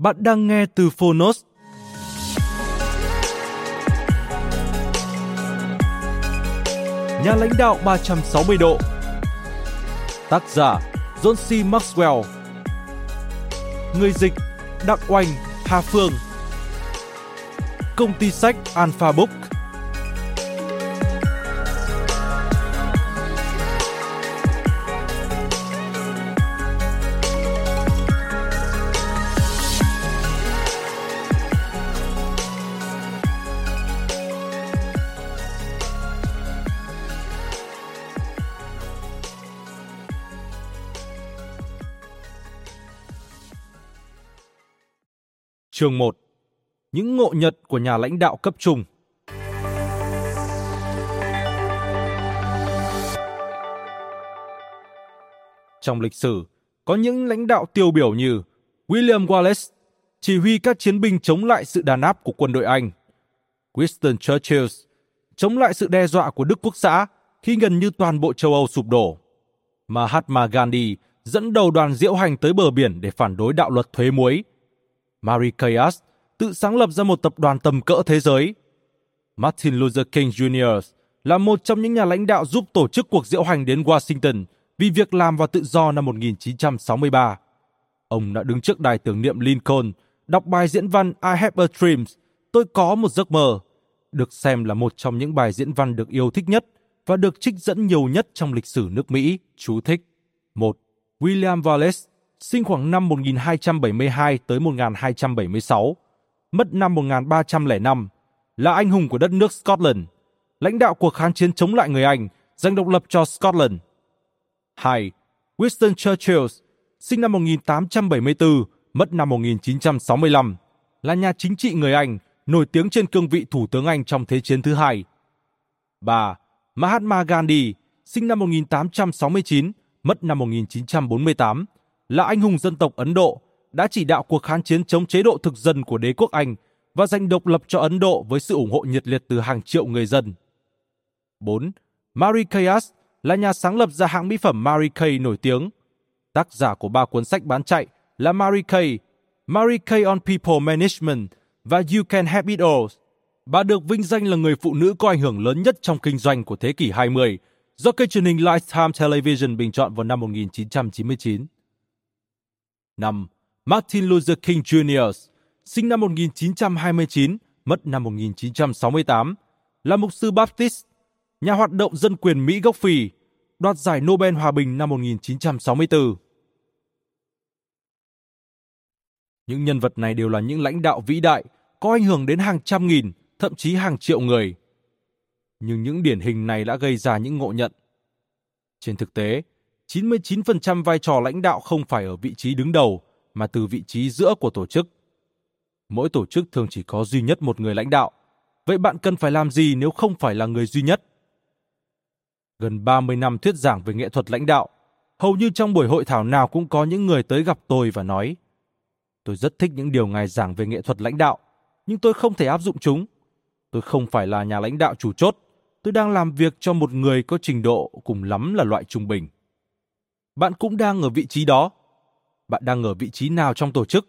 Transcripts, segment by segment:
Bạn đang nghe từ Phonos. Nhà lãnh đạo 360 độ Tác giả John C. Maxwell Người dịch Đặng Oanh, Hà Phương Công ty sách Alpha Book Chương 1 Những ngộ nhận của nhà lãnh đạo cấp trung. Trong lịch sử, có những lãnh đạo tiêu biểu như William Wallace, chỉ huy các chiến binh chống lại sự đàn áp của quân đội Anh, Winston Churchill, chống lại sự đe dọa của Đức Quốc xã khi gần như toàn bộ châu Âu sụp đổ. Mahatma Gandhi dẫn đầu đoàn diễu hành tới bờ biển để phản đối đạo luật thuế muối. Marie Kayas tự sáng lập ra một tập đoàn tầm cỡ thế giới. Martin Luther King Jr. là một trong những nhà lãnh đạo giúp tổ chức cuộc diễu hành đến Washington vì việc làm và tự do năm 1963. Ông đã đứng trước đài tưởng niệm Lincoln, đọc bài diễn văn I Have a Dream, Tôi có một giấc mơ, được xem là một trong những bài diễn văn được yêu thích nhất và được trích dẫn nhiều nhất trong lịch sử nước Mỹ. Chú thích 1. William Wallace sinh khoảng năm 1272 tới 1276, mất năm 1305, là anh hùng của đất nước Scotland, lãnh đạo cuộc kháng chiến chống lại người Anh, giành độc lập cho Scotland. 2. Winston Churchill, sinh năm 1874, mất năm 1965, là nhà chính trị người Anh, nổi tiếng trên cương vị Thủ tướng Anh trong Thế chiến thứ hai. 3. Mahatma Gandhi, sinh năm 1869, mất năm 1948, là anh hùng dân tộc Ấn Độ, đã chỉ đạo cuộc kháng chiến chống chế độ thực dân của đế quốc Anh và giành độc lập cho Ấn Độ với sự ủng hộ nhiệt liệt từ hàng triệu người dân. 4. Marie Kayas là nhà sáng lập ra hãng mỹ phẩm Marie Kay nổi tiếng. Tác giả của ba cuốn sách bán chạy là Marie Kay, Marie Kay on People Management và You Can Have It All. Bà được vinh danh là người phụ nữ có ảnh hưởng lớn nhất trong kinh doanh của thế kỷ 20 do kênh truyền hình Lifetime Television bình chọn vào năm 1999. 5. Martin Luther King Jr., sinh năm 1929, mất năm 1968, là mục sư Baptist, nhà hoạt động dân quyền Mỹ gốc Phi, đoạt giải Nobel Hòa bình năm 1964. Những nhân vật này đều là những lãnh đạo vĩ đại, có ảnh hưởng đến hàng trăm nghìn, thậm chí hàng triệu người. Nhưng những điển hình này đã gây ra những ngộ nhận. Trên thực tế, 99% vai trò lãnh đạo không phải ở vị trí đứng đầu, mà từ vị trí giữa của tổ chức. Mỗi tổ chức thường chỉ có duy nhất một người lãnh đạo. Vậy bạn cần phải làm gì nếu không phải là người duy nhất? Gần 30 năm thuyết giảng về nghệ thuật lãnh đạo, hầu như trong buổi hội thảo nào cũng có những người tới gặp tôi và nói Tôi rất thích những điều ngài giảng về nghệ thuật lãnh đạo, nhưng tôi không thể áp dụng chúng. Tôi không phải là nhà lãnh đạo chủ chốt, tôi đang làm việc cho một người có trình độ cùng lắm là loại trung bình bạn cũng đang ở vị trí đó. Bạn đang ở vị trí nào trong tổ chức?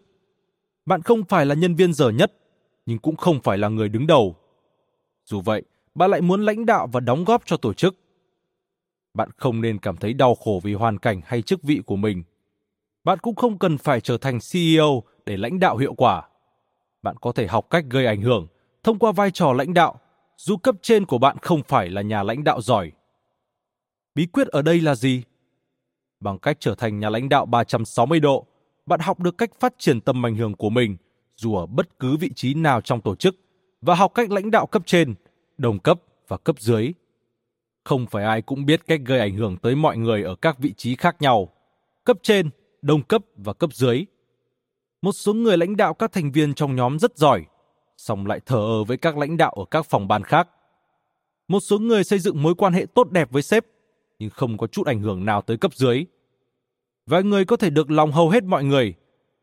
Bạn không phải là nhân viên dở nhất, nhưng cũng không phải là người đứng đầu. Dù vậy, bạn lại muốn lãnh đạo và đóng góp cho tổ chức. Bạn không nên cảm thấy đau khổ vì hoàn cảnh hay chức vị của mình. Bạn cũng không cần phải trở thành CEO để lãnh đạo hiệu quả. Bạn có thể học cách gây ảnh hưởng thông qua vai trò lãnh đạo, dù cấp trên của bạn không phải là nhà lãnh đạo giỏi. Bí quyết ở đây là gì? Bằng cách trở thành nhà lãnh đạo 360 độ, bạn học được cách phát triển tầm ảnh hưởng của mình dù ở bất cứ vị trí nào trong tổ chức và học cách lãnh đạo cấp trên, đồng cấp và cấp dưới. Không phải ai cũng biết cách gây ảnh hưởng tới mọi người ở các vị trí khác nhau, cấp trên, đồng cấp và cấp dưới. Một số người lãnh đạo các thành viên trong nhóm rất giỏi, song lại thờ ơ với các lãnh đạo ở các phòng ban khác. Một số người xây dựng mối quan hệ tốt đẹp với sếp, nhưng không có chút ảnh hưởng nào tới cấp dưới. Vài người có thể được lòng hầu hết mọi người,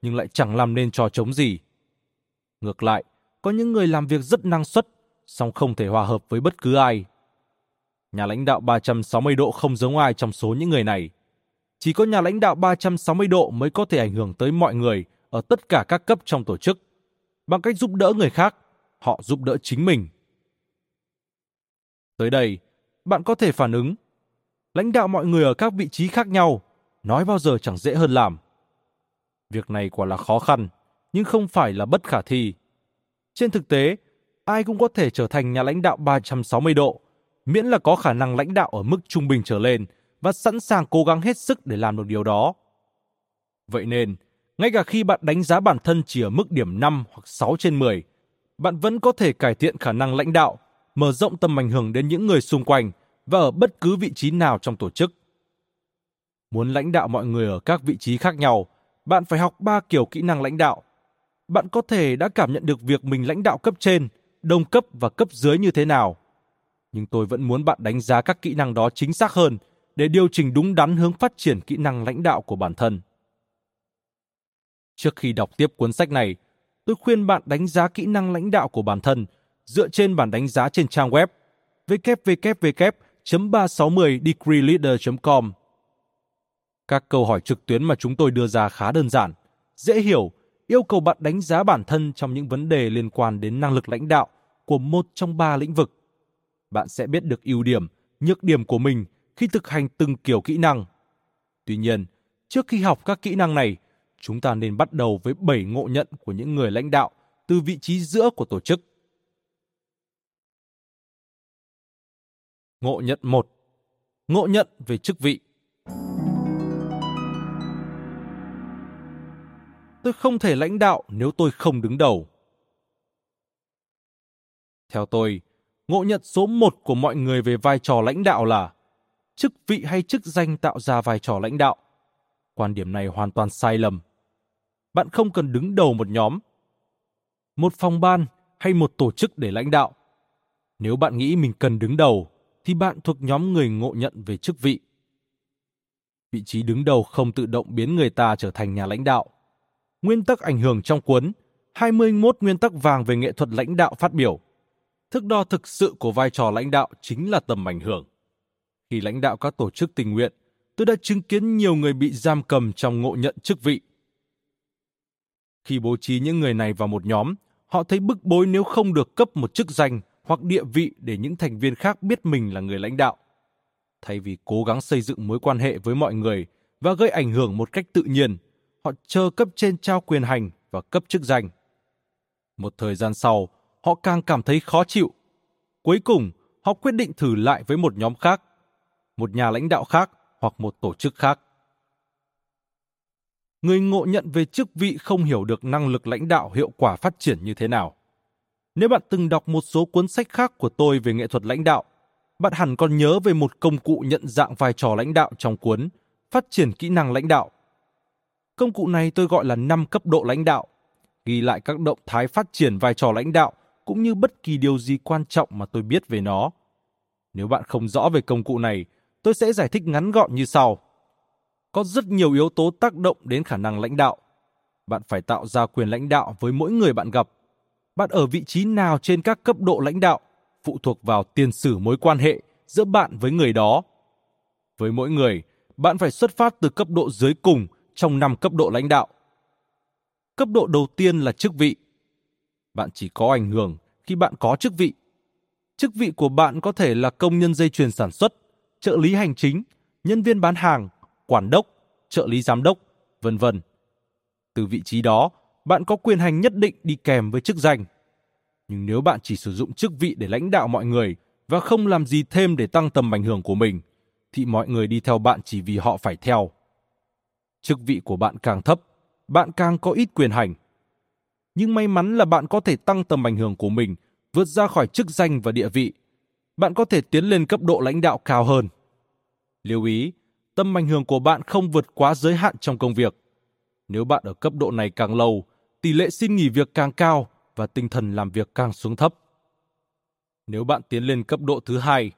nhưng lại chẳng làm nên trò chống gì. Ngược lại, có những người làm việc rất năng suất, song không thể hòa hợp với bất cứ ai. Nhà lãnh đạo 360 độ không giống ai trong số những người này. Chỉ có nhà lãnh đạo 360 độ mới có thể ảnh hưởng tới mọi người ở tất cả các cấp trong tổ chức. Bằng cách giúp đỡ người khác, họ giúp đỡ chính mình. Tới đây, bạn có thể phản ứng. Lãnh đạo mọi người ở các vị trí khác nhau, nói bao giờ chẳng dễ hơn làm. Việc này quả là khó khăn, nhưng không phải là bất khả thi. Trên thực tế, ai cũng có thể trở thành nhà lãnh đạo 360 độ, miễn là có khả năng lãnh đạo ở mức trung bình trở lên và sẵn sàng cố gắng hết sức để làm được điều đó. Vậy nên, ngay cả khi bạn đánh giá bản thân chỉ ở mức điểm 5 hoặc 6 trên 10, bạn vẫn có thể cải thiện khả năng lãnh đạo, mở rộng tầm ảnh hưởng đến những người xung quanh và ở bất cứ vị trí nào trong tổ chức. Muốn lãnh đạo mọi người ở các vị trí khác nhau, bạn phải học ba kiểu kỹ năng lãnh đạo. Bạn có thể đã cảm nhận được việc mình lãnh đạo cấp trên, đồng cấp và cấp dưới như thế nào. Nhưng tôi vẫn muốn bạn đánh giá các kỹ năng đó chính xác hơn để điều chỉnh đúng đắn hướng phát triển kỹ năng lãnh đạo của bản thân. Trước khi đọc tiếp cuốn sách này, tôi khuyên bạn đánh giá kỹ năng lãnh đạo của bản thân dựa trên bản đánh giá trên trang web .360degreeleader.com. Các câu hỏi trực tuyến mà chúng tôi đưa ra khá đơn giản, dễ hiểu, yêu cầu bạn đánh giá bản thân trong những vấn đề liên quan đến năng lực lãnh đạo của một trong ba lĩnh vực. Bạn sẽ biết được ưu điểm, nhược điểm của mình khi thực hành từng kiểu kỹ năng. Tuy nhiên, trước khi học các kỹ năng này, chúng ta nên bắt đầu với 7 ngộ nhận của những người lãnh đạo từ vị trí giữa của tổ chức. Ngộ nhận 1. Ngộ nhận về chức vị. Tôi không thể lãnh đạo nếu tôi không đứng đầu. Theo tôi, ngộ nhận số một của mọi người về vai trò lãnh đạo là chức vị hay chức danh tạo ra vai trò lãnh đạo. Quan điểm này hoàn toàn sai lầm. Bạn không cần đứng đầu một nhóm, một phòng ban hay một tổ chức để lãnh đạo. Nếu bạn nghĩ mình cần đứng đầu, thì bạn thuộc nhóm người ngộ nhận về chức vị. Vị trí đứng đầu không tự động biến người ta trở thành nhà lãnh đạo. Nguyên tắc ảnh hưởng trong cuốn 21 nguyên tắc vàng về nghệ thuật lãnh đạo phát biểu. Thước đo thực sự của vai trò lãnh đạo chính là tầm ảnh hưởng. Khi lãnh đạo các tổ chức tình nguyện, tôi đã chứng kiến nhiều người bị giam cầm trong ngộ nhận chức vị. Khi bố trí những người này vào một nhóm, họ thấy bức bối nếu không được cấp một chức danh hoặc địa vị để những thành viên khác biết mình là người lãnh đạo. Thay vì cố gắng xây dựng mối quan hệ với mọi người và gây ảnh hưởng một cách tự nhiên, họ chờ cấp trên trao quyền hành và cấp chức danh. Một thời gian sau, họ càng cảm thấy khó chịu. Cuối cùng, họ quyết định thử lại với một nhóm khác, một nhà lãnh đạo khác hoặc một tổ chức khác. Người ngộ nhận về chức vị không hiểu được năng lực lãnh đạo hiệu quả phát triển như thế nào. Nếu bạn từng đọc một số cuốn sách khác của tôi về nghệ thuật lãnh đạo, bạn hẳn còn nhớ về một công cụ nhận dạng vai trò lãnh đạo trong cuốn Phát triển kỹ năng lãnh đạo. Công cụ này tôi gọi là 5 cấp độ lãnh đạo, ghi lại các động thái phát triển vai trò lãnh đạo cũng như bất kỳ điều gì quan trọng mà tôi biết về nó. Nếu bạn không rõ về công cụ này, tôi sẽ giải thích ngắn gọn như sau. Có rất nhiều yếu tố tác động đến khả năng lãnh đạo. Bạn phải tạo ra quyền lãnh đạo với mỗi người bạn gặp bạn ở vị trí nào trên các cấp độ lãnh đạo phụ thuộc vào tiền sử mối quan hệ giữa bạn với người đó. Với mỗi người, bạn phải xuất phát từ cấp độ dưới cùng trong năm cấp độ lãnh đạo. Cấp độ đầu tiên là chức vị. Bạn chỉ có ảnh hưởng khi bạn có chức vị. Chức vị của bạn có thể là công nhân dây chuyền sản xuất, trợ lý hành chính, nhân viên bán hàng, quản đốc, trợ lý giám đốc, vân vân. Từ vị trí đó, bạn có quyền hành nhất định đi kèm với chức danh. Nhưng nếu bạn chỉ sử dụng chức vị để lãnh đạo mọi người và không làm gì thêm để tăng tầm ảnh hưởng của mình, thì mọi người đi theo bạn chỉ vì họ phải theo. Chức vị của bạn càng thấp, bạn càng có ít quyền hành. Nhưng may mắn là bạn có thể tăng tầm ảnh hưởng của mình, vượt ra khỏi chức danh và địa vị. Bạn có thể tiến lên cấp độ lãnh đạo cao hơn. Lưu ý, tầm ảnh hưởng của bạn không vượt quá giới hạn trong công việc. Nếu bạn ở cấp độ này càng lâu, tỷ lệ xin nghỉ việc càng cao và tinh thần làm việc càng xuống thấp. Nếu bạn tiến lên cấp độ thứ hai,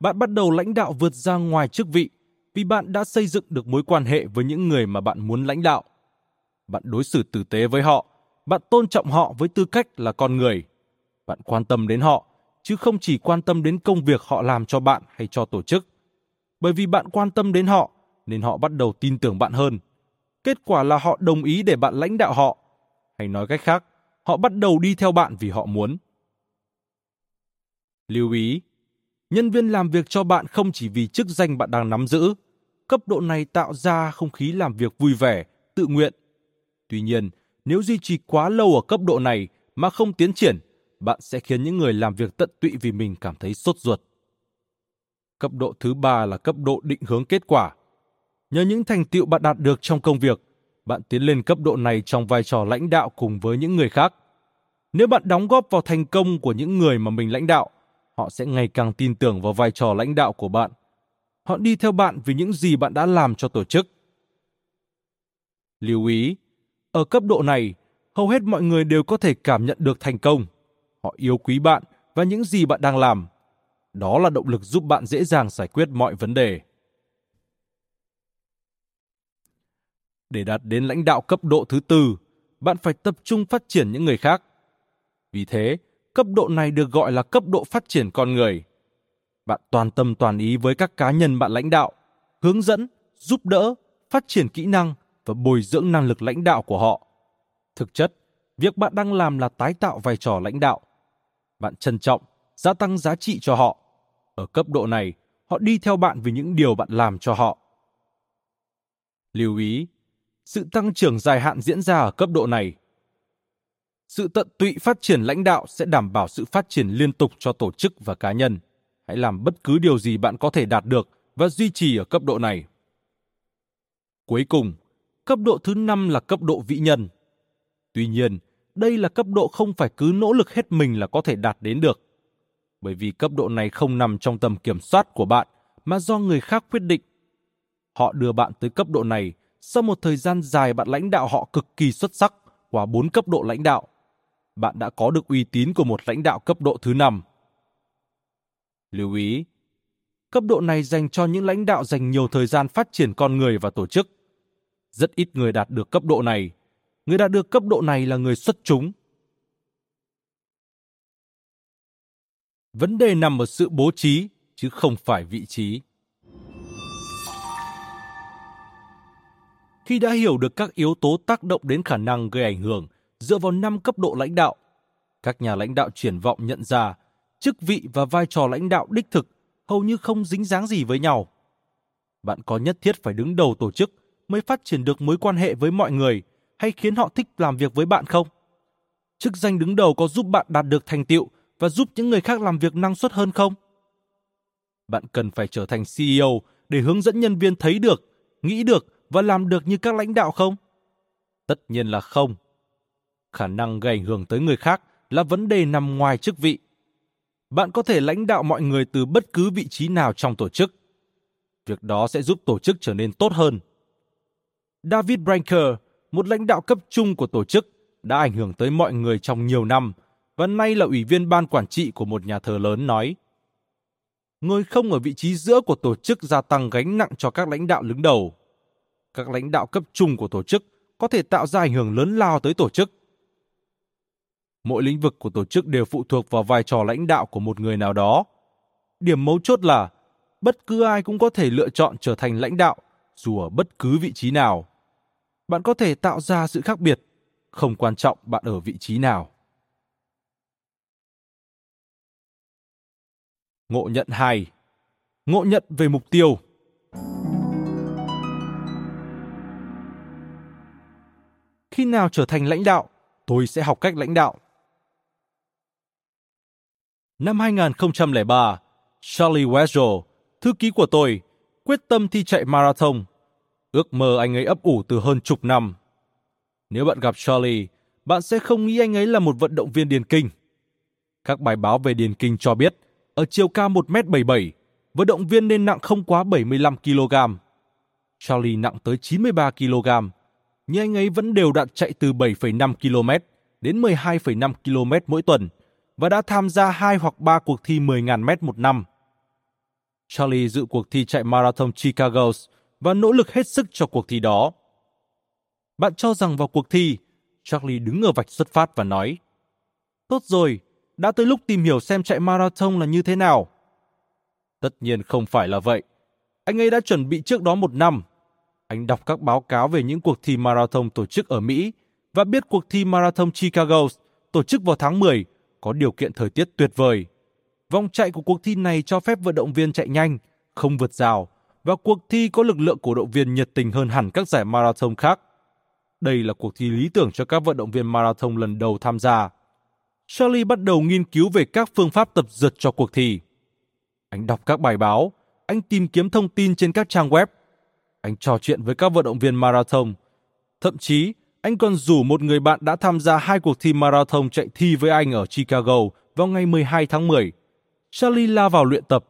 bạn bắt đầu lãnh đạo vượt ra ngoài chức vị vì bạn đã xây dựng được mối quan hệ với những người mà bạn muốn lãnh đạo. Bạn đối xử tử tế với họ, bạn tôn trọng họ với tư cách là con người. Bạn quan tâm đến họ, chứ không chỉ quan tâm đến công việc họ làm cho bạn hay cho tổ chức. Bởi vì bạn quan tâm đến họ, nên họ bắt đầu tin tưởng bạn hơn. Kết quả là họ đồng ý để bạn lãnh đạo họ. Hay nói cách khác, họ bắt đầu đi theo bạn vì họ muốn. Lưu ý, nhân viên làm việc cho bạn không chỉ vì chức danh bạn đang nắm giữ. Cấp độ này tạo ra không khí làm việc vui vẻ, tự nguyện. Tuy nhiên, nếu duy trì quá lâu ở cấp độ này mà không tiến triển, bạn sẽ khiến những người làm việc tận tụy vì mình cảm thấy sốt ruột. Cấp độ thứ ba là cấp độ định hướng kết quả. Nhờ những thành tựu bạn đạt được trong công việc, bạn tiến lên cấp độ này trong vai trò lãnh đạo cùng với những người khác. Nếu bạn đóng góp vào thành công của những người mà mình lãnh đạo, họ sẽ ngày càng tin tưởng vào vai trò lãnh đạo của bạn. Họ đi theo bạn vì những gì bạn đã làm cho tổ chức. Lưu ý, ở cấp độ này, hầu hết mọi người đều có thể cảm nhận được thành công. Họ yêu quý bạn và những gì bạn đang làm. Đó là động lực giúp bạn dễ dàng giải quyết mọi vấn đề. Để đạt đến lãnh đạo cấp độ thứ tư, bạn phải tập trung phát triển những người khác. Vì thế, cấp độ này được gọi là cấp độ phát triển con người. Bạn toàn tâm toàn ý với các cá nhân bạn lãnh đạo, hướng dẫn, giúp đỡ, phát triển kỹ năng và bồi dưỡng năng lực lãnh đạo của họ. Thực chất, việc bạn đang làm là tái tạo vai trò lãnh đạo. Bạn trân trọng, gia tăng giá trị cho họ. Ở cấp độ này, họ đi theo bạn vì những điều bạn làm cho họ. Lưu ý, sự tăng trưởng dài hạn diễn ra ở cấp độ này. Sự tận tụy phát triển lãnh đạo sẽ đảm bảo sự phát triển liên tục cho tổ chức và cá nhân. Hãy làm bất cứ điều gì bạn có thể đạt được và duy trì ở cấp độ này. Cuối cùng, cấp độ thứ năm là cấp độ vĩ nhân. Tuy nhiên, đây là cấp độ không phải cứ nỗ lực hết mình là có thể đạt đến được. Bởi vì cấp độ này không nằm trong tầm kiểm soát của bạn mà do người khác quyết định. Họ đưa bạn tới cấp độ này sau một thời gian dài bạn lãnh đạo họ cực kỳ xuất sắc qua bốn cấp độ lãnh đạo. Bạn đã có được uy tín của một lãnh đạo cấp độ thứ năm. Lưu ý, cấp độ này dành cho những lãnh đạo dành nhiều thời gian phát triển con người và tổ chức. Rất ít người đạt được cấp độ này. Người đạt được cấp độ này là người xuất chúng. Vấn đề nằm ở sự bố trí chứ không phải vị trí. Khi đã hiểu được các yếu tố tác động đến khả năng gây ảnh hưởng dựa vào năm cấp độ lãnh đạo, các nhà lãnh đạo triển vọng nhận ra chức vị và vai trò lãnh đạo đích thực hầu như không dính dáng gì với nhau. Bạn có nhất thiết phải đứng đầu tổ chức mới phát triển được mối quan hệ với mọi người hay khiến họ thích làm việc với bạn không? Chức danh đứng đầu có giúp bạn đạt được thành tựu và giúp những người khác làm việc năng suất hơn không? Bạn cần phải trở thành CEO để hướng dẫn nhân viên thấy được, nghĩ được và làm được như các lãnh đạo không? Tất nhiên là không. Khả năng gây ảnh hưởng tới người khác là vấn đề nằm ngoài chức vị. Bạn có thể lãnh đạo mọi người từ bất cứ vị trí nào trong tổ chức. Việc đó sẽ giúp tổ chức trở nên tốt hơn. David Branker, một lãnh đạo cấp trung của tổ chức, đã ảnh hưởng tới mọi người trong nhiều năm và nay là ủy viên ban quản trị của một nhà thờ lớn nói Người không ở vị trí giữa của tổ chức gia tăng gánh nặng cho các lãnh đạo đứng đầu. Các lãnh đạo cấp trung của tổ chức có thể tạo ra ảnh hưởng lớn lao tới tổ chức. Mỗi lĩnh vực của tổ chức đều phụ thuộc vào vai trò lãnh đạo của một người nào đó. Điểm mấu chốt là bất cứ ai cũng có thể lựa chọn trở thành lãnh đạo dù ở bất cứ vị trí nào. Bạn có thể tạo ra sự khác biệt, không quan trọng bạn ở vị trí nào. Ngộ nhận 2. Ngộ nhận về mục tiêu. Khi nào trở thành lãnh đạo, tôi sẽ học cách lãnh đạo. Năm 2003, Charlie Wessel, thư ký của tôi, quyết tâm thi chạy marathon. Ước mơ anh ấy ấp ủ từ hơn chục năm. Nếu bạn gặp Charlie, bạn sẽ không nghĩ anh ấy là một vận động viên điền kinh. Các bài báo về điền kinh cho biết, ở chiều cao 1m77, vận động viên nên nặng không quá 75 kg. Charlie nặng tới 93 kg, nhưng anh ấy vẫn đều đặn chạy từ 7,5 km đến 12,5 km mỗi tuần và đã tham gia hai hoặc ba cuộc thi 10.000 m một năm. Charlie dự cuộc thi chạy marathon Chicago và nỗ lực hết sức cho cuộc thi đó. Bạn cho rằng vào cuộc thi, Charlie đứng ở vạch xuất phát và nói Tốt rồi, đã tới lúc tìm hiểu xem chạy marathon là như thế nào. Tất nhiên không phải là vậy. Anh ấy đã chuẩn bị trước đó một năm. Anh đọc các báo cáo về những cuộc thi marathon tổ chức ở Mỹ và biết cuộc thi marathon Chicago tổ chức vào tháng 10 có điều kiện thời tiết tuyệt vời. Vòng chạy của cuộc thi này cho phép vận động viên chạy nhanh, không vượt rào và cuộc thi có lực lượng cổ động viên nhiệt tình hơn hẳn các giải marathon khác. Đây là cuộc thi lý tưởng cho các vận động viên marathon lần đầu tham gia. Charlie bắt đầu nghiên cứu về các phương pháp tập dượt cho cuộc thi. Anh đọc các bài báo, anh tìm kiếm thông tin trên các trang web. Anh trò chuyện với các vận động viên marathon. Thậm chí, anh còn rủ một người bạn đã tham gia hai cuộc thi marathon chạy thi với anh ở Chicago vào ngày 12 tháng 10. Charlie la vào luyện tập.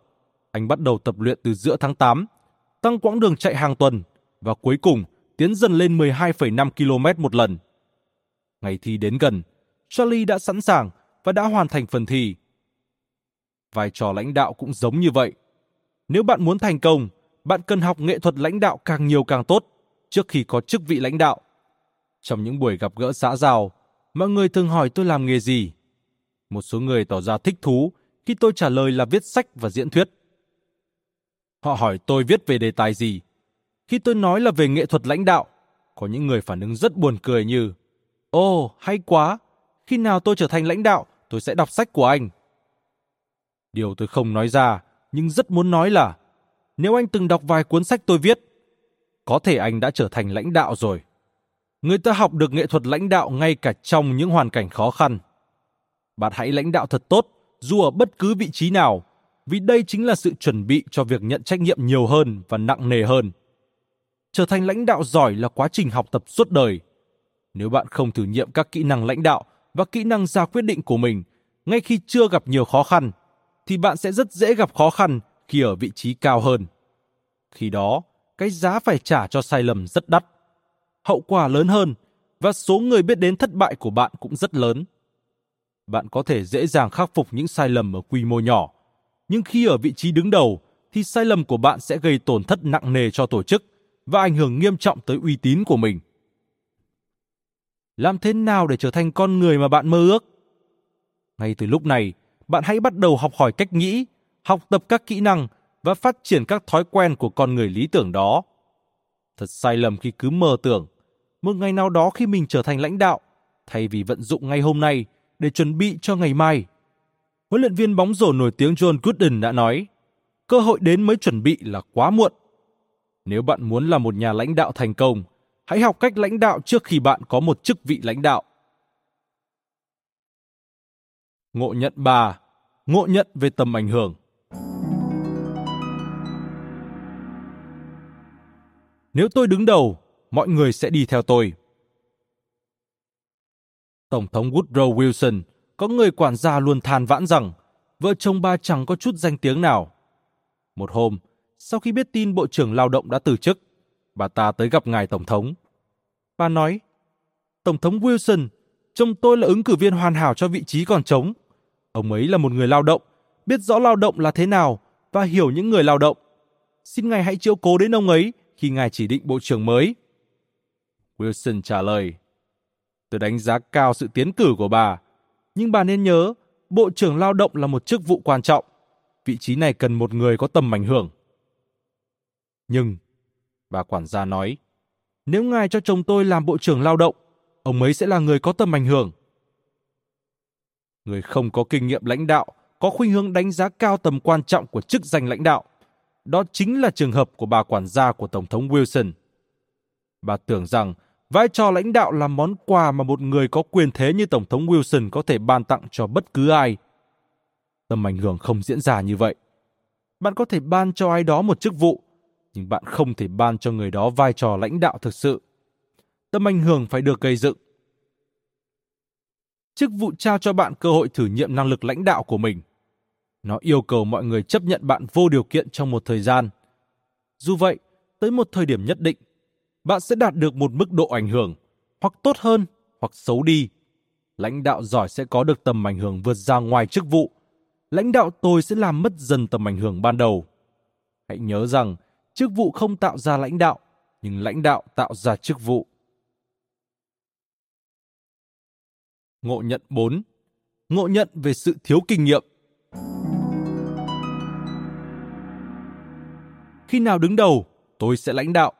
Anh bắt đầu tập luyện từ giữa tháng 8, tăng quãng đường chạy hàng tuần và cuối cùng tiến dần lên 12,5 km một lần. Ngày thi đến gần, Charlie đã sẵn sàng và đã hoàn thành phần thi. Vai trò lãnh đạo cũng giống như vậy. Nếu bạn muốn thành công, bạn cần học nghệ thuật lãnh đạo càng nhiều càng tốt trước khi có chức vị lãnh đạo. Trong những buổi gặp gỡ xã giao, mọi người thường hỏi tôi làm nghề gì. Một số người tỏ ra thích thú khi tôi trả lời là viết sách và diễn thuyết. Họ hỏi tôi viết về đề tài gì. Khi tôi nói là về nghệ thuật lãnh đạo, có những người phản ứng rất buồn cười như Ồ, oh, hay quá, khi nào tôi trở thành lãnh đạo, tôi sẽ đọc sách của anh. Điều tôi không nói ra, nhưng rất muốn nói là nếu anh từng đọc vài cuốn sách tôi viết, có thể anh đã trở thành lãnh đạo rồi. Người ta học được nghệ thuật lãnh đạo ngay cả trong những hoàn cảnh khó khăn. Bạn hãy lãnh đạo thật tốt, dù ở bất cứ vị trí nào, vì đây chính là sự chuẩn bị cho việc nhận trách nhiệm nhiều hơn và nặng nề hơn. Trở thành lãnh đạo giỏi là quá trình học tập suốt đời. Nếu bạn không thử nghiệm các kỹ năng lãnh đạo và kỹ năng ra quyết định của mình ngay khi chưa gặp nhiều khó khăn, thì bạn sẽ rất dễ gặp khó khăn khi ở vị trí cao hơn. Khi đó, cái giá phải trả cho sai lầm rất đắt. Hậu quả lớn hơn và số người biết đến thất bại của bạn cũng rất lớn. Bạn có thể dễ dàng khắc phục những sai lầm ở quy mô nhỏ, nhưng khi ở vị trí đứng đầu thì sai lầm của bạn sẽ gây tổn thất nặng nề cho tổ chức và ảnh hưởng nghiêm trọng tới uy tín của mình. Làm thế nào để trở thành con người mà bạn mơ ước? Ngay từ lúc này, bạn hãy bắt đầu học hỏi cách nghĩ, học tập các kỹ năng và phát triển các thói quen của con người lý tưởng đó. Thật sai lầm khi cứ mơ tưởng, một ngày nào đó khi mình trở thành lãnh đạo, thay vì vận dụng ngay hôm nay để chuẩn bị cho ngày mai. Huấn luyện viên bóng rổ nổi tiếng John Gooden đã nói, cơ hội đến mới chuẩn bị là quá muộn. Nếu bạn muốn là một nhà lãnh đạo thành công, hãy học cách lãnh đạo trước khi bạn có một chức vị lãnh đạo. Ngộ nhận 3. Ngộ nhận về tầm ảnh hưởng. Nếu tôi đứng đầu, mọi người sẽ đi theo tôi. Tổng thống Woodrow Wilson có người quản gia luôn than vãn rằng vợ chồng bà chẳng có chút danh tiếng nào. Một hôm, sau khi biết tin Bộ trưởng Lao động đã từ chức, bà ta tới gặp ngài Tổng thống. Bà nói, Tổng thống Wilson, chồng tôi là ứng cử viên hoàn hảo cho vị trí còn trống. Ông ấy là một người lao động, biết rõ lao động là thế nào và hiểu những người lao động. Xin ngài hãy chiếu cố đến ông ấy khi ngài chỉ định bộ trưởng mới. Wilson trả lời, tôi đánh giá cao sự tiến cử của bà, nhưng bà nên nhớ, bộ trưởng lao động là một chức vụ quan trọng. Vị trí này cần một người có tầm ảnh hưởng. Nhưng, bà quản gia nói, nếu ngài cho chồng tôi làm bộ trưởng lao động, ông ấy sẽ là người có tầm ảnh hưởng. Người không có kinh nghiệm lãnh đạo có khuynh hướng đánh giá cao tầm quan trọng của chức danh lãnh đạo. Đó chính là trường hợp của bà quản gia của Tổng thống Wilson. Bà tưởng rằng vai trò lãnh đạo là món quà mà một người có quyền thế như Tổng thống Wilson có thể ban tặng cho bất cứ ai. Tầm ảnh hưởng không diễn ra như vậy. Bạn có thể ban cho ai đó một chức vụ, nhưng bạn không thể ban cho người đó vai trò lãnh đạo thực sự. Tầm ảnh hưởng phải được gây dựng. Chức vụ trao cho bạn cơ hội thử nghiệm năng lực lãnh đạo của mình. Nó yêu cầu mọi người chấp nhận bạn vô điều kiện trong một thời gian. Dù vậy, tới một thời điểm nhất định, bạn sẽ đạt được một mức độ ảnh hưởng, hoặc tốt hơn, hoặc xấu đi. Lãnh đạo giỏi sẽ có được tầm ảnh hưởng vượt ra ngoài chức vụ. Lãnh đạo tôi sẽ làm mất dần tầm ảnh hưởng ban đầu. Hãy nhớ rằng, chức vụ không tạo ra lãnh đạo, nhưng lãnh đạo tạo ra chức vụ. Ngộ nhận 4. Ngộ nhận về sự thiếu kinh nghiệm. Khi nào đứng đầu, tôi sẽ lãnh đạo.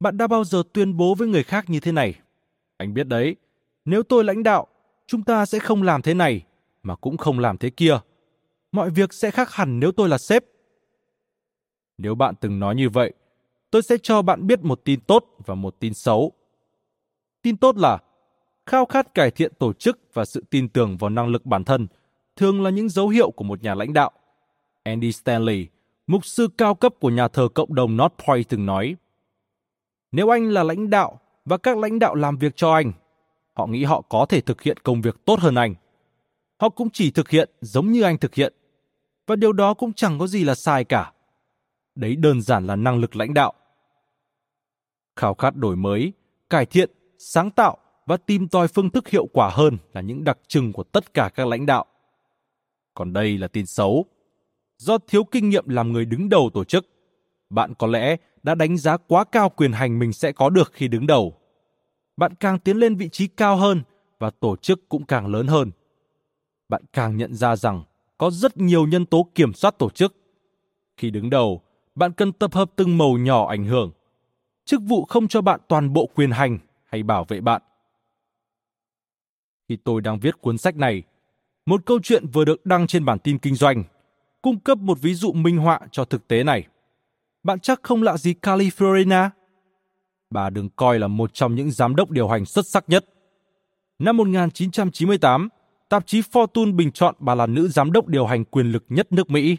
Bạn đã bao giờ tuyên bố với người khác như thế này? Anh biết đấy, nếu tôi lãnh đạo, chúng ta sẽ không làm thế này, mà cũng không làm thế kia. Mọi việc sẽ khác hẳn nếu tôi là sếp. Nếu bạn từng nói như vậy, tôi sẽ cho bạn biết một tin tốt và một tin xấu. Tin tốt là khao khát cải thiện tổ chức và sự tin tưởng vào năng lực bản thân thường là những dấu hiệu của một nhà lãnh đạo. Andy Stanley, mục sư cao cấp của nhà thờ cộng đồng North Point từng nói, nếu anh là lãnh đạo và các lãnh đạo làm việc cho anh, họ nghĩ họ có thể thực hiện công việc tốt hơn anh. Họ cũng chỉ thực hiện giống như anh thực hiện. Và điều đó cũng chẳng có gì là sai cả. Đấy đơn giản là năng lực lãnh đạo. Khao khát đổi mới, cải thiện, sáng tạo và tìm tòi phương thức hiệu quả hơn là những đặc trưng của tất cả các lãnh đạo. Còn đây là tin xấu. Do thiếu kinh nghiệm làm người đứng đầu tổ chức, bạn có lẽ đã đánh giá quá cao quyền hành mình sẽ có được khi đứng đầu. Bạn càng tiến lên vị trí cao hơn và tổ chức cũng càng lớn hơn. Bạn càng nhận ra rằng có rất nhiều nhân tố kiểm soát tổ chức. Khi đứng đầu, bạn cần tập hợp từng màu nhỏ ảnh hưởng. Chức vụ không cho bạn toàn bộ quyền hành hay bảo vệ bạn. Khi tôi đang viết cuốn sách này, một câu chuyện vừa được đăng trên bản tin kinh doanh, cung cấp một ví dụ minh họa cho thực tế này bạn chắc không lạ gì California. Bà được coi là một trong những giám đốc điều hành xuất sắc nhất. Năm 1998, tạp chí Fortune bình chọn bà là nữ giám đốc điều hành quyền lực nhất nước Mỹ.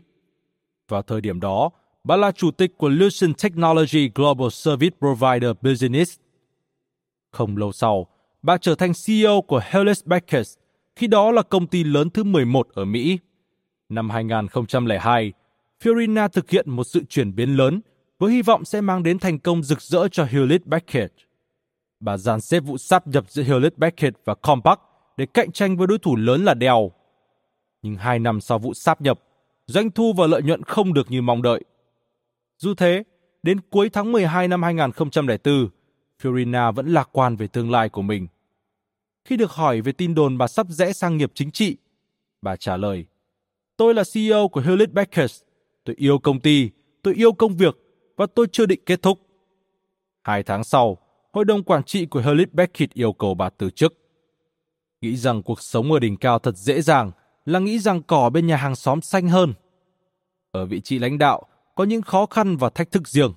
Vào thời điểm đó, bà là chủ tịch của Lucent Technology Global Service Provider Business. Không lâu sau, bà trở thành CEO của Hewlett Packard, khi đó là công ty lớn thứ 11 ở Mỹ. Năm 2002, Fiorina thực hiện một sự chuyển biến lớn với hy vọng sẽ mang đến thành công rực rỡ cho Hewlett Packard. Bà dàn xếp vụ sáp nhập giữa Hewlett Packard và Compaq để cạnh tranh với đối thủ lớn là Dell. Nhưng hai năm sau vụ sáp nhập, doanh thu và lợi nhuận không được như mong đợi. Dù thế, đến cuối tháng 12 năm 2004, Fiorina vẫn lạc quan về tương lai của mình. Khi được hỏi về tin đồn bà sắp rẽ sang nghiệp chính trị, bà trả lời, Tôi là CEO của Hewlett Packard Tôi yêu công ty, tôi yêu công việc và tôi chưa định kết thúc. Hai tháng sau, hội đồng quản trị của Hewlett Packard yêu cầu bà từ chức. Nghĩ rằng cuộc sống ở đỉnh cao thật dễ dàng là nghĩ rằng cỏ bên nhà hàng xóm xanh hơn. Ở vị trí lãnh đạo có những khó khăn và thách thức riêng.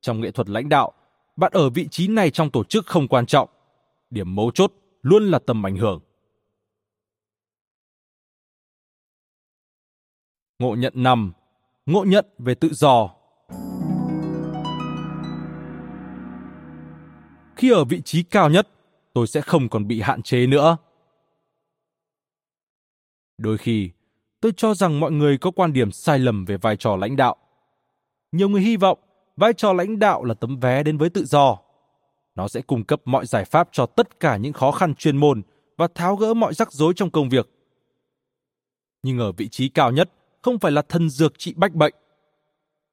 Trong nghệ thuật lãnh đạo, bạn ở vị trí này trong tổ chức không quan trọng. Điểm mấu chốt luôn là tầm ảnh hưởng. Ngộ nhận nằm, ngộ nhận về tự do. Khi ở vị trí cao nhất, tôi sẽ không còn bị hạn chế nữa. Đôi khi, tôi cho rằng mọi người có quan điểm sai lầm về vai trò lãnh đạo. Nhiều người hy vọng vai trò lãnh đạo là tấm vé đến với tự do. Nó sẽ cung cấp mọi giải pháp cho tất cả những khó khăn chuyên môn và tháo gỡ mọi rắc rối trong công việc. Nhưng ở vị trí cao nhất, không phải là thần dược trị bách bệnh.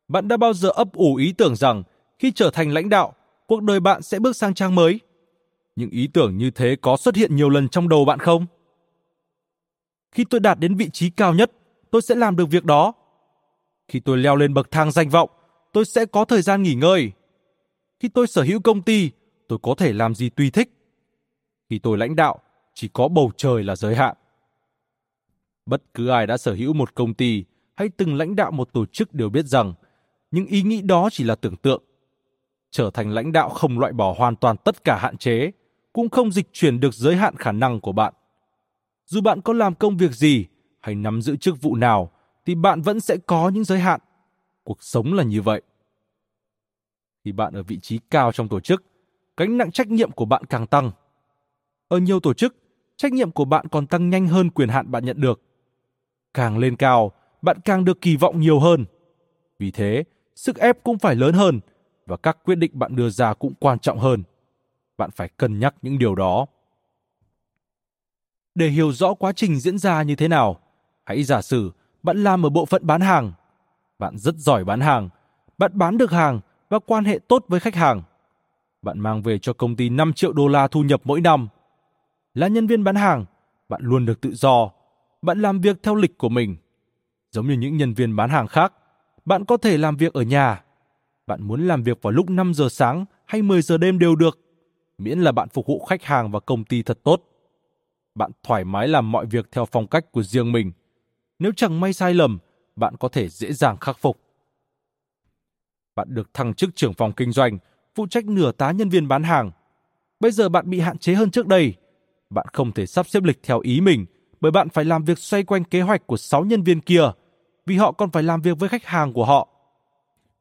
Bạn đã bao giờ ấp ủ ý tưởng rằng khi trở thành lãnh đạo, cuộc đời bạn sẽ bước sang trang mới? Những ý tưởng như thế có xuất hiện nhiều lần trong đầu bạn không? Khi tôi đạt đến vị trí cao nhất, tôi sẽ làm được việc đó. Khi tôi leo lên bậc thang danh vọng, tôi sẽ có thời gian nghỉ ngơi. Khi tôi sở hữu công ty, tôi có thể làm gì tùy thích. Khi tôi lãnh đạo, chỉ có bầu trời là giới hạn. Bất cứ ai đã sở hữu một công ty hay từng lãnh đạo một tổ chức đều biết rằng những ý nghĩ đó chỉ là tưởng tượng. Trở thành lãnh đạo không loại bỏ hoàn toàn tất cả hạn chế, cũng không dịch chuyển được giới hạn khả năng của bạn. Dù bạn có làm công việc gì hay nắm giữ chức vụ nào, thì bạn vẫn sẽ có những giới hạn. Cuộc sống là như vậy. Khi bạn ở vị trí cao trong tổ chức, gánh nặng trách nhiệm của bạn càng tăng. Ở nhiều tổ chức, trách nhiệm của bạn còn tăng nhanh hơn quyền hạn bạn nhận được. Càng lên cao, bạn càng được kỳ vọng nhiều hơn. Vì thế, sức ép cũng phải lớn hơn và các quyết định bạn đưa ra cũng quan trọng hơn. Bạn phải cân nhắc những điều đó. Để hiểu rõ quá trình diễn ra như thế nào, hãy giả sử bạn làm ở bộ phận bán hàng. Bạn rất giỏi bán hàng, bạn bán được hàng và quan hệ tốt với khách hàng. Bạn mang về cho công ty 5 triệu đô la thu nhập mỗi năm. Là nhân viên bán hàng, bạn luôn được tự do. Bạn làm việc theo lịch của mình. Giống như những nhân viên bán hàng khác, bạn có thể làm việc ở nhà. Bạn muốn làm việc vào lúc 5 giờ sáng hay 10 giờ đêm đều được, miễn là bạn phục vụ khách hàng và công ty thật tốt. Bạn thoải mái làm mọi việc theo phong cách của riêng mình. Nếu chẳng may sai lầm, bạn có thể dễ dàng khắc phục. Bạn được thăng chức trưởng phòng kinh doanh, phụ trách nửa tá nhân viên bán hàng. Bây giờ bạn bị hạn chế hơn trước đây. Bạn không thể sắp xếp lịch theo ý mình bởi bạn phải làm việc xoay quanh kế hoạch của 6 nhân viên kia vì họ còn phải làm việc với khách hàng của họ.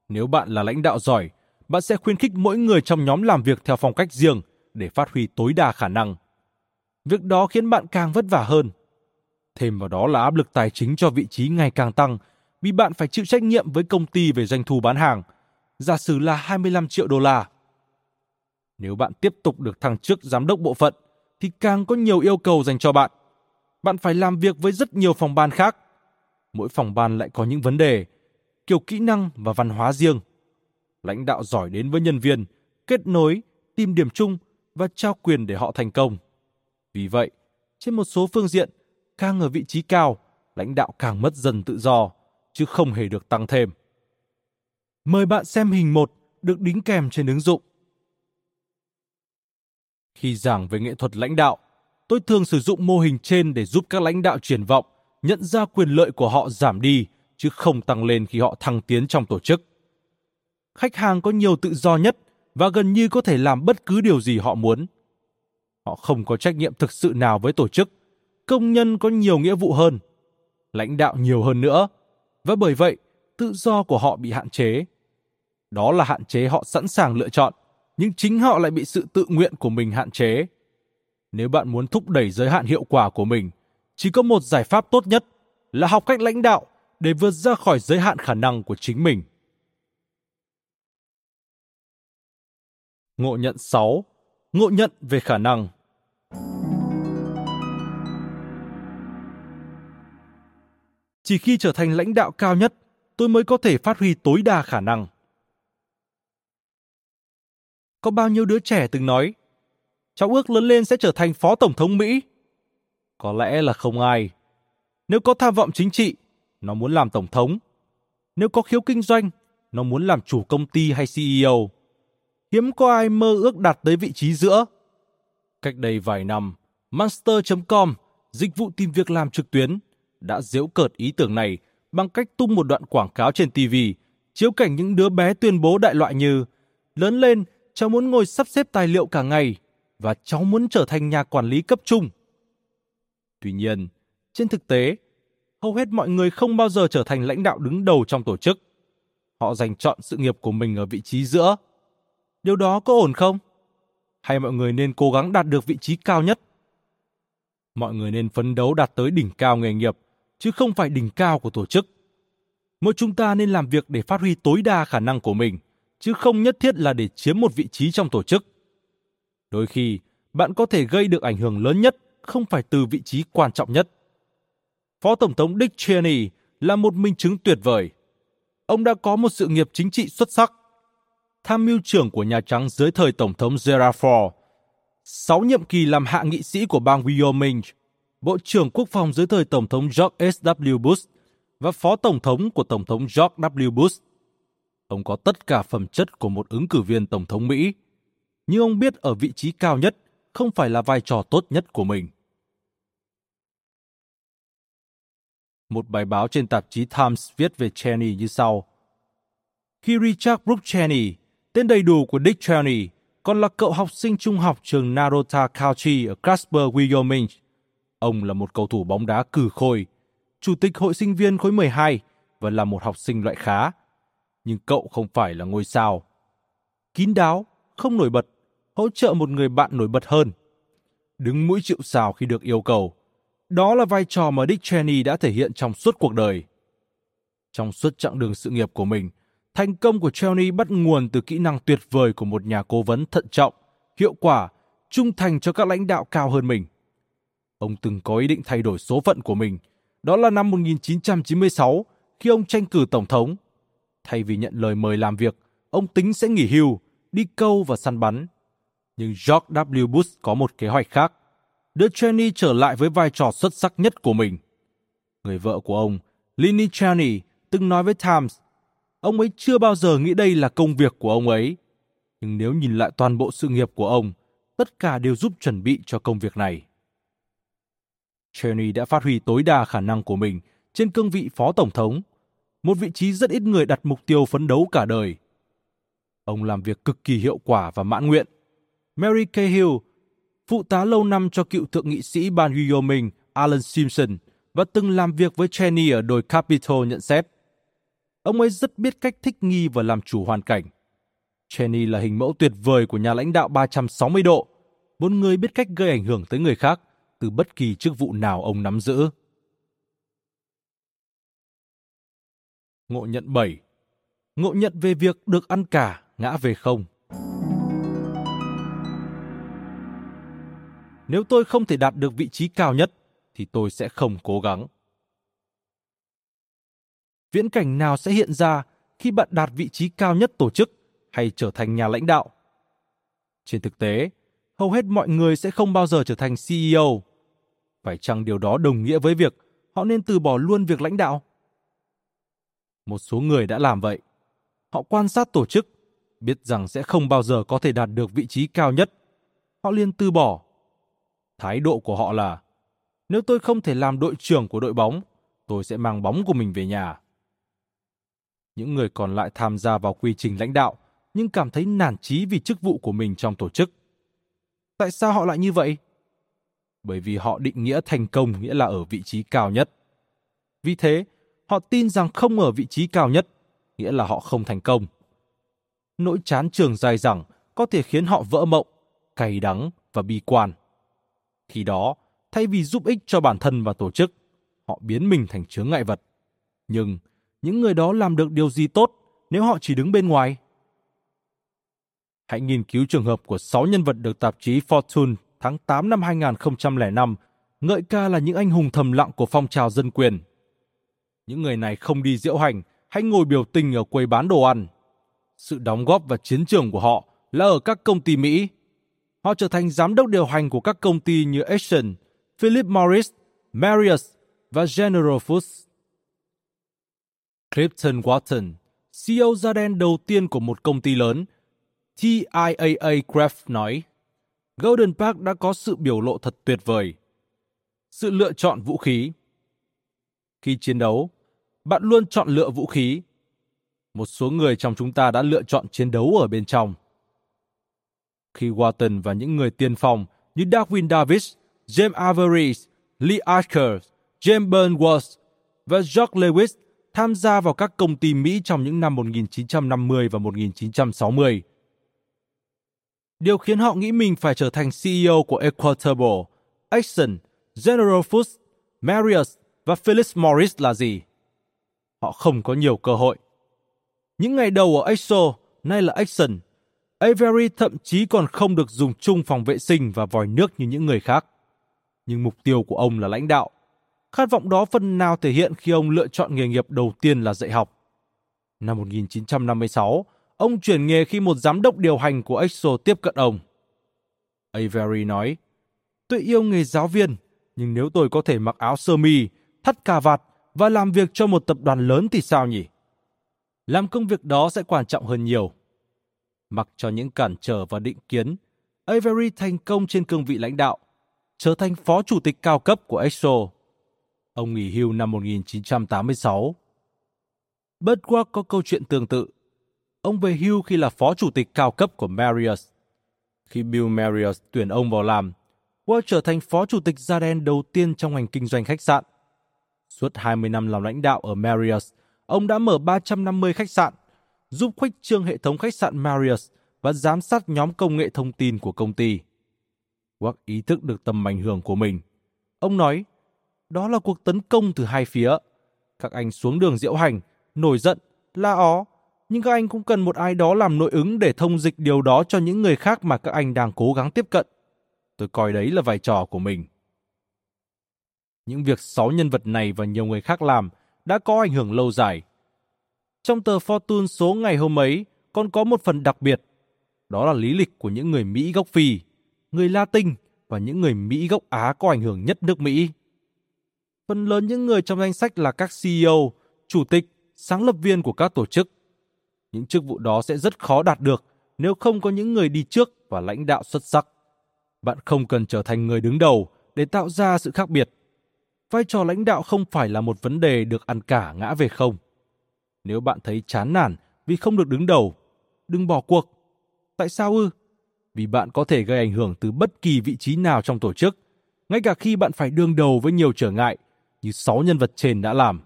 Nếu bạn là lãnh đạo giỏi, bạn sẽ khuyến khích mỗi người trong nhóm làm việc theo phong cách riêng để phát huy tối đa khả năng. Việc đó khiến bạn càng vất vả hơn. Thêm vào đó là áp lực tài chính cho vị trí ngày càng tăng vì bạn phải chịu trách nhiệm với công ty về doanh thu bán hàng, giả sử là 25 triệu đô la. Nếu bạn tiếp tục được thăng chức giám đốc bộ phận, thì càng có nhiều yêu cầu dành cho bạn. Bạn phải làm việc với rất nhiều phòng ban khác. Mỗi phòng ban lại có những vấn đề, kiểu kỹ năng và văn hóa riêng. Lãnh đạo giỏi đến với nhân viên, kết nối, tìm điểm chung và trao quyền để họ thành công. Vì vậy, trên một số phương diện, càng ở vị trí cao, lãnh đạo càng mất dần tự do, chứ không hề được tăng thêm. Mời bạn xem hình 1 được đính kèm trên ứng dụng. Khi giảng về nghệ thuật lãnh đạo, tôi thường sử dụng mô hình trên để giúp các lãnh đạo triển vọng, nhận ra quyền lợi của họ giảm đi chứ không tăng lên khi họ thăng tiến trong tổ chức. Khách hàng có nhiều tự do nhất và gần như có thể làm bất cứ điều gì họ muốn. Họ không có trách nhiệm thực sự nào với tổ chức, công nhân có nhiều nghĩa vụ hơn, lãnh đạo nhiều hơn nữa, và bởi vậy, tự do của họ bị hạn chế. Đó là hạn chế họ sẵn sàng lựa chọn, nhưng chính họ lại bị sự tự nguyện của mình hạn chế. Nếu bạn muốn thúc đẩy giới hạn hiệu quả của mình, chỉ có một giải pháp tốt nhất là học cách lãnh đạo để vượt ra khỏi giới hạn khả năng của chính mình. Ngộ nhận 6. Ngộ nhận về khả năng. Chỉ khi trở thành lãnh đạo cao nhất, tôi mới có thể phát huy tối đa khả năng. Có bao nhiêu đứa trẻ từng nói, cháu ước lớn lên sẽ trở thành phó tổng thống Mỹ? Có lẽ là không ai. Nếu có tham vọng chính trị, nó muốn làm tổng thống. Nếu có khiếu kinh doanh, nó muốn làm chủ công ty hay CEO. Hiếm có ai mơ ước đạt tới vị trí giữa. Cách đây vài năm, Monster.com, dịch vụ tìm việc làm trực tuyến, đã giễu cợt ý tưởng này bằng cách tung một đoạn quảng cáo trên TV, chiếu cảnh những đứa bé tuyên bố đại loại như Lớn lên, cháu muốn ngồi sắp xếp tài liệu cả ngày và cháu muốn trở thành nhà quản lý cấp trung. Tuy nhiên, trên thực tế, hầu hết mọi người không bao giờ trở thành lãnh đạo đứng đầu trong tổ chức. Họ dành chọn sự nghiệp của mình ở vị trí giữa. Điều đó có ổn không? Hay mọi người nên cố gắng đạt được vị trí cao nhất? Mọi người nên phấn đấu đạt tới đỉnh cao nghề nghiệp, chứ không phải đỉnh cao của tổ chức. Mỗi chúng ta nên làm việc để phát huy tối đa khả năng của mình, chứ không nhất thiết là để chiếm một vị trí trong tổ chức. Đôi khi, bạn có thể gây được ảnh hưởng lớn nhất không phải từ vị trí quan trọng nhất. Phó Tổng thống Dick Cheney là một minh chứng tuyệt vời. Ông đã có một sự nghiệp chính trị xuất sắc. Tham mưu trưởng của Nhà Trắng dưới thời Tổng thống Gerald Ford, sáu nhiệm kỳ làm hạ nghị sĩ của bang Wyoming, Bộ trưởng Quốc phòng dưới thời Tổng thống George S.W. Bush và Phó Tổng thống của Tổng thống George W. Bush. Ông có tất cả phẩm chất của một ứng cử viên Tổng thống Mỹ, nhưng ông biết ở vị trí cao nhất không phải là vai trò tốt nhất của mình. Một bài báo trên tạp chí Times viết về Cheney như sau. Khi Richard Brooke Cheney, tên đầy đủ của Dick Cheney, còn là cậu học sinh trung học trường Narota County ở Casper, Wyoming. Ông là một cầu thủ bóng đá cử khôi, chủ tịch hội sinh viên khối 12 và là một học sinh loại khá. Nhưng cậu không phải là ngôi sao. Kín đáo, không nổi bật, hỗ trợ một người bạn nổi bật hơn. Đứng mũi chịu sào khi được yêu cầu. Đó là vai trò mà Dick Cheney đã thể hiện trong suốt cuộc đời. Trong suốt chặng đường sự nghiệp của mình, thành công của Cheney bắt nguồn từ kỹ năng tuyệt vời của một nhà cố vấn thận trọng, hiệu quả, trung thành cho các lãnh đạo cao hơn mình. Ông từng có ý định thay đổi số phận của mình. Đó là năm 1996, khi ông tranh cử tổng thống. Thay vì nhận lời mời làm việc, ông tính sẽ nghỉ hưu, đi câu và săn bắn. Nhưng George W. Bush có một kế hoạch khác, đưa Cheney trở lại với vai trò xuất sắc nhất của mình. Người vợ của ông, Lynne Cheney, từng nói với Times, ông ấy chưa bao giờ nghĩ đây là công việc của ông ấy. Nhưng nếu nhìn lại toàn bộ sự nghiệp của ông, tất cả đều giúp chuẩn bị cho công việc này. Cheney đã phát huy tối đa khả năng của mình trên cương vị phó tổng thống, một vị trí rất ít người đặt mục tiêu phấn đấu cả đời. Ông làm việc cực kỳ hiệu quả và mãn nguyện. Mary Cahill, phụ tá lâu năm cho cựu thượng nghị sĩ bang Wyoming Alan Simpson và từng làm việc với Cheney ở đồi Capitol nhận xét. Ông ấy rất biết cách thích nghi và làm chủ hoàn cảnh. Cheney là hình mẫu tuyệt vời của nhà lãnh đạo 360 độ, một người biết cách gây ảnh hưởng tới người khác từ bất kỳ chức vụ nào ông nắm giữ. Ngộ nhận 7 Ngộ nhận về việc được ăn cả, ngã về không. Nếu tôi không thể đạt được vị trí cao nhất, thì tôi sẽ không cố gắng. Viễn cảnh nào sẽ hiện ra khi bạn đạt vị trí cao nhất tổ chức hay trở thành nhà lãnh đạo? Trên thực tế, hầu hết mọi người sẽ không bao giờ trở thành CEO. Phải chăng điều đó đồng nghĩa với việc họ nên từ bỏ luôn việc lãnh đạo? Một số người đã làm vậy. Họ quan sát tổ chức, biết rằng sẽ không bao giờ có thể đạt được vị trí cao nhất. Họ liền từ bỏ. Thái độ của họ là nếu tôi không thể làm đội trưởng của đội bóng, tôi sẽ mang bóng của mình về nhà. Những người còn lại tham gia vào quy trình lãnh đạo nhưng cảm thấy nản chí vì chức vụ của mình trong tổ chức. Tại sao họ lại như vậy? Bởi vì họ định nghĩa thành công nghĩa là ở vị trí cao nhất. Vì thế, họ tin rằng không ở vị trí cao nhất nghĩa là họ không thành công. Nỗi chán trường dài dẳng có thể khiến họ vỡ mộng, cay đắng và bi quan. Khi đó, thay vì giúp ích cho bản thân và tổ chức, họ biến mình thành chướng ngại vật. Nhưng những người đó làm được điều gì tốt nếu họ chỉ đứng bên ngoài? Hãy nghiên cứu trường hợp của 6 nhân vật được tạp chí Fortune tháng 8 năm 2005 ngợi ca là những anh hùng thầm lặng của phong trào dân quyền. Những người này không đi diễu hành hay ngồi biểu tình ở quầy bán đồ ăn. Sự đóng góp và chiến trường của họ là ở các công ty Mỹ. Họ trở thành giám đốc điều hành của các công ty như Action, Philip Morris, Marriott và General Foods. Clifton Watson, CEO da đen đầu tiên của một công ty lớn, TIAA Craft nói, Golden Park đã có sự biểu lộ thật tuyệt vời. Sự lựa chọn vũ khí. Khi chiến đấu, bạn luôn chọn lựa vũ khí. Một số người trong chúng ta đã lựa chọn chiến đấu ở bên trong. Khi Walton và những người tiên phong như Darwin Davis, James Avery, Lee Archer, James Burnworth và George Lewis tham gia vào các công ty Mỹ trong những năm 1950 và 1960. Điều khiến họ nghĩ mình phải trở thành CEO của Equitable, Exxon, General Foods, Marriott và Philip Morris là gì? Họ không có nhiều cơ hội. Những ngày đầu ở Exxon, nay là Exxon, Avery thậm chí còn không được dùng chung phòng vệ sinh và vòi nước như những người khác. Nhưng mục tiêu của ông là lãnh đạo. Khát vọng đó phần nào thể hiện khi ông lựa chọn nghề nghiệp đầu tiên là dạy học. Năm 1956, ông chuyển nghề khi một giám đốc điều hành của Exxon tiếp cận ông. Avery nói, tôi yêu nghề giáo viên, nhưng nếu tôi có thể mặc áo sơ mi, thắt cà vạt và làm việc cho một tập đoàn lớn thì sao nhỉ? Làm công việc đó sẽ quan trọng hơn nhiều. Mặc cho những cản trở và định kiến, Avery thành công trên cương vị lãnh đạo, trở thành phó chủ tịch cao cấp của Exxon. Ông nghỉ hưu năm 1986. Bedworth có câu chuyện tương tự. Ông về hưu khi là phó chủ tịch cao cấp của Marriott. Khi Bill Marriott tuyển ông vào làm, Ward trở thành phó chủ tịch da đen đầu tiên trong ngành kinh doanh khách sạn. Suốt 20 năm làm lãnh đạo ở Marriott, ông đã mở 350 khách sạn, giúp khuếch trương hệ thống khách sạn Marriott và giám sát nhóm công nghệ thông tin của công ty. Ward ý thức được tầm ảnh hưởng của mình. Ông nói, đó là cuộc tấn công từ hai phía. Các anh xuống đường diễu hành, nổi giận, la ó, nhưng các anh cũng cần một ai đó làm nội ứng để thông dịch điều đó cho những người khác mà các anh đang cố gắng tiếp cận. Tôi coi đấy là vai trò của mình. Những việc sáu nhân vật này và nhiều người khác làm đã có ảnh hưởng lâu dài. Trong tờ Fortune số ngày hôm ấy còn có một phần đặc biệt, đó là lý lịch của những người Mỹ gốc Phi, người Latin và những người Mỹ gốc Á có ảnh hưởng nhất nước Mỹ. Phần lớn những người trong danh sách là các CEO, chủ tịch, sáng lập viên của các tổ chức. Những chức vụ đó sẽ rất khó đạt được nếu không có những người đi trước và lãnh đạo xuất sắc. Bạn không cần trở thành người đứng đầu để tạo ra sự khác biệt. Vai trò lãnh đạo không phải là một vấn đề được ăn cả ngã về không. Nếu bạn thấy chán nản vì không được đứng đầu, đừng bỏ cuộc. Tại sao ư? Vì bạn có thể gây ảnh hưởng từ bất kỳ vị trí nào trong tổ chức, ngay cả khi bạn phải đương đầu với nhiều trở ngại như sáu nhân vật trên đã làm.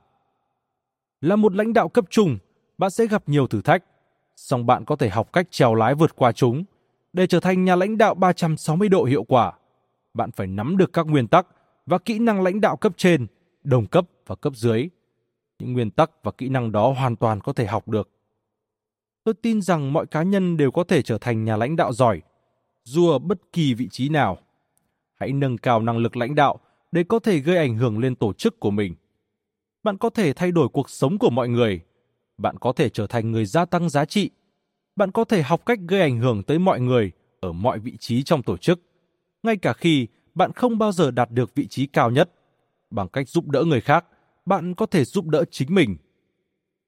Là một lãnh đạo cấp trung, bạn sẽ gặp nhiều thử thách, song bạn có thể học cách trèo lái vượt qua chúng. Để trở thành nhà lãnh đạo 360 độ hiệu quả, bạn phải nắm được các nguyên tắc và kỹ năng lãnh đạo cấp trên, đồng cấp và cấp dưới. Những nguyên tắc và kỹ năng đó hoàn toàn có thể học được. Tôi tin rằng mọi cá nhân đều có thể trở thành nhà lãnh đạo giỏi, dù ở bất kỳ vị trí nào. Hãy nâng cao năng lực lãnh đạo để có thể gây ảnh hưởng lên tổ chức của mình. Bạn có thể thay đổi cuộc sống của mọi người. Bạn có thể trở thành người gia tăng giá trị. Bạn có thể học cách gây ảnh hưởng tới mọi người ở mọi vị trí trong tổ chức, ngay cả khi bạn không bao giờ đạt được vị trí cao nhất. Bằng cách giúp đỡ người khác, bạn có thể giúp đỡ chính mình.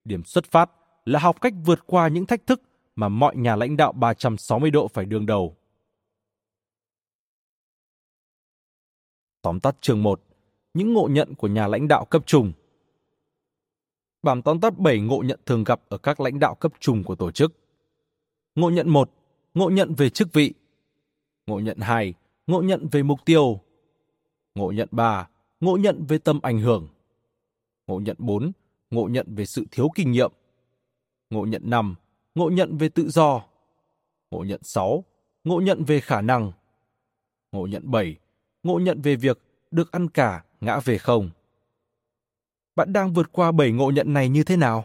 Điểm xuất phát là học cách vượt qua những thách thức mà mọi nhà lãnh đạo 360 độ phải đương đầu. Tóm tắt chương 1. Những ngộ nhận của nhà lãnh đạo cấp trung. Bản tóm tắt 7 ngộ nhận thường gặp ở các lãnh đạo cấp trung của tổ chức. Ngộ nhận 1. Ngộ nhận về chức vị. Ngộ nhận 2. Ngộ nhận về mục tiêu. Ngộ nhận 3. Ngộ nhận về tầm ảnh hưởng. Ngộ nhận 4. Ngộ nhận về sự thiếu kinh nghiệm. Ngộ nhận 5. Ngộ nhận về tự do. Ngộ nhận 6. Ngộ nhận về khả năng. Ngộ nhận 7 ngộ nhận về việc được ăn cả, ngã về không. Bạn đang vượt qua bảy ngộ nhận này như thế nào?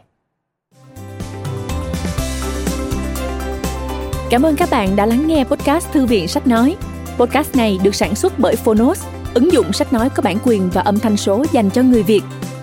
Cảm ơn các bạn đã lắng nghe podcast Thư viện Sách Nói. Podcast này được sản xuất bởi Phonos, ứng dụng sách nói có bản quyền và âm thanh số dành cho người Việt.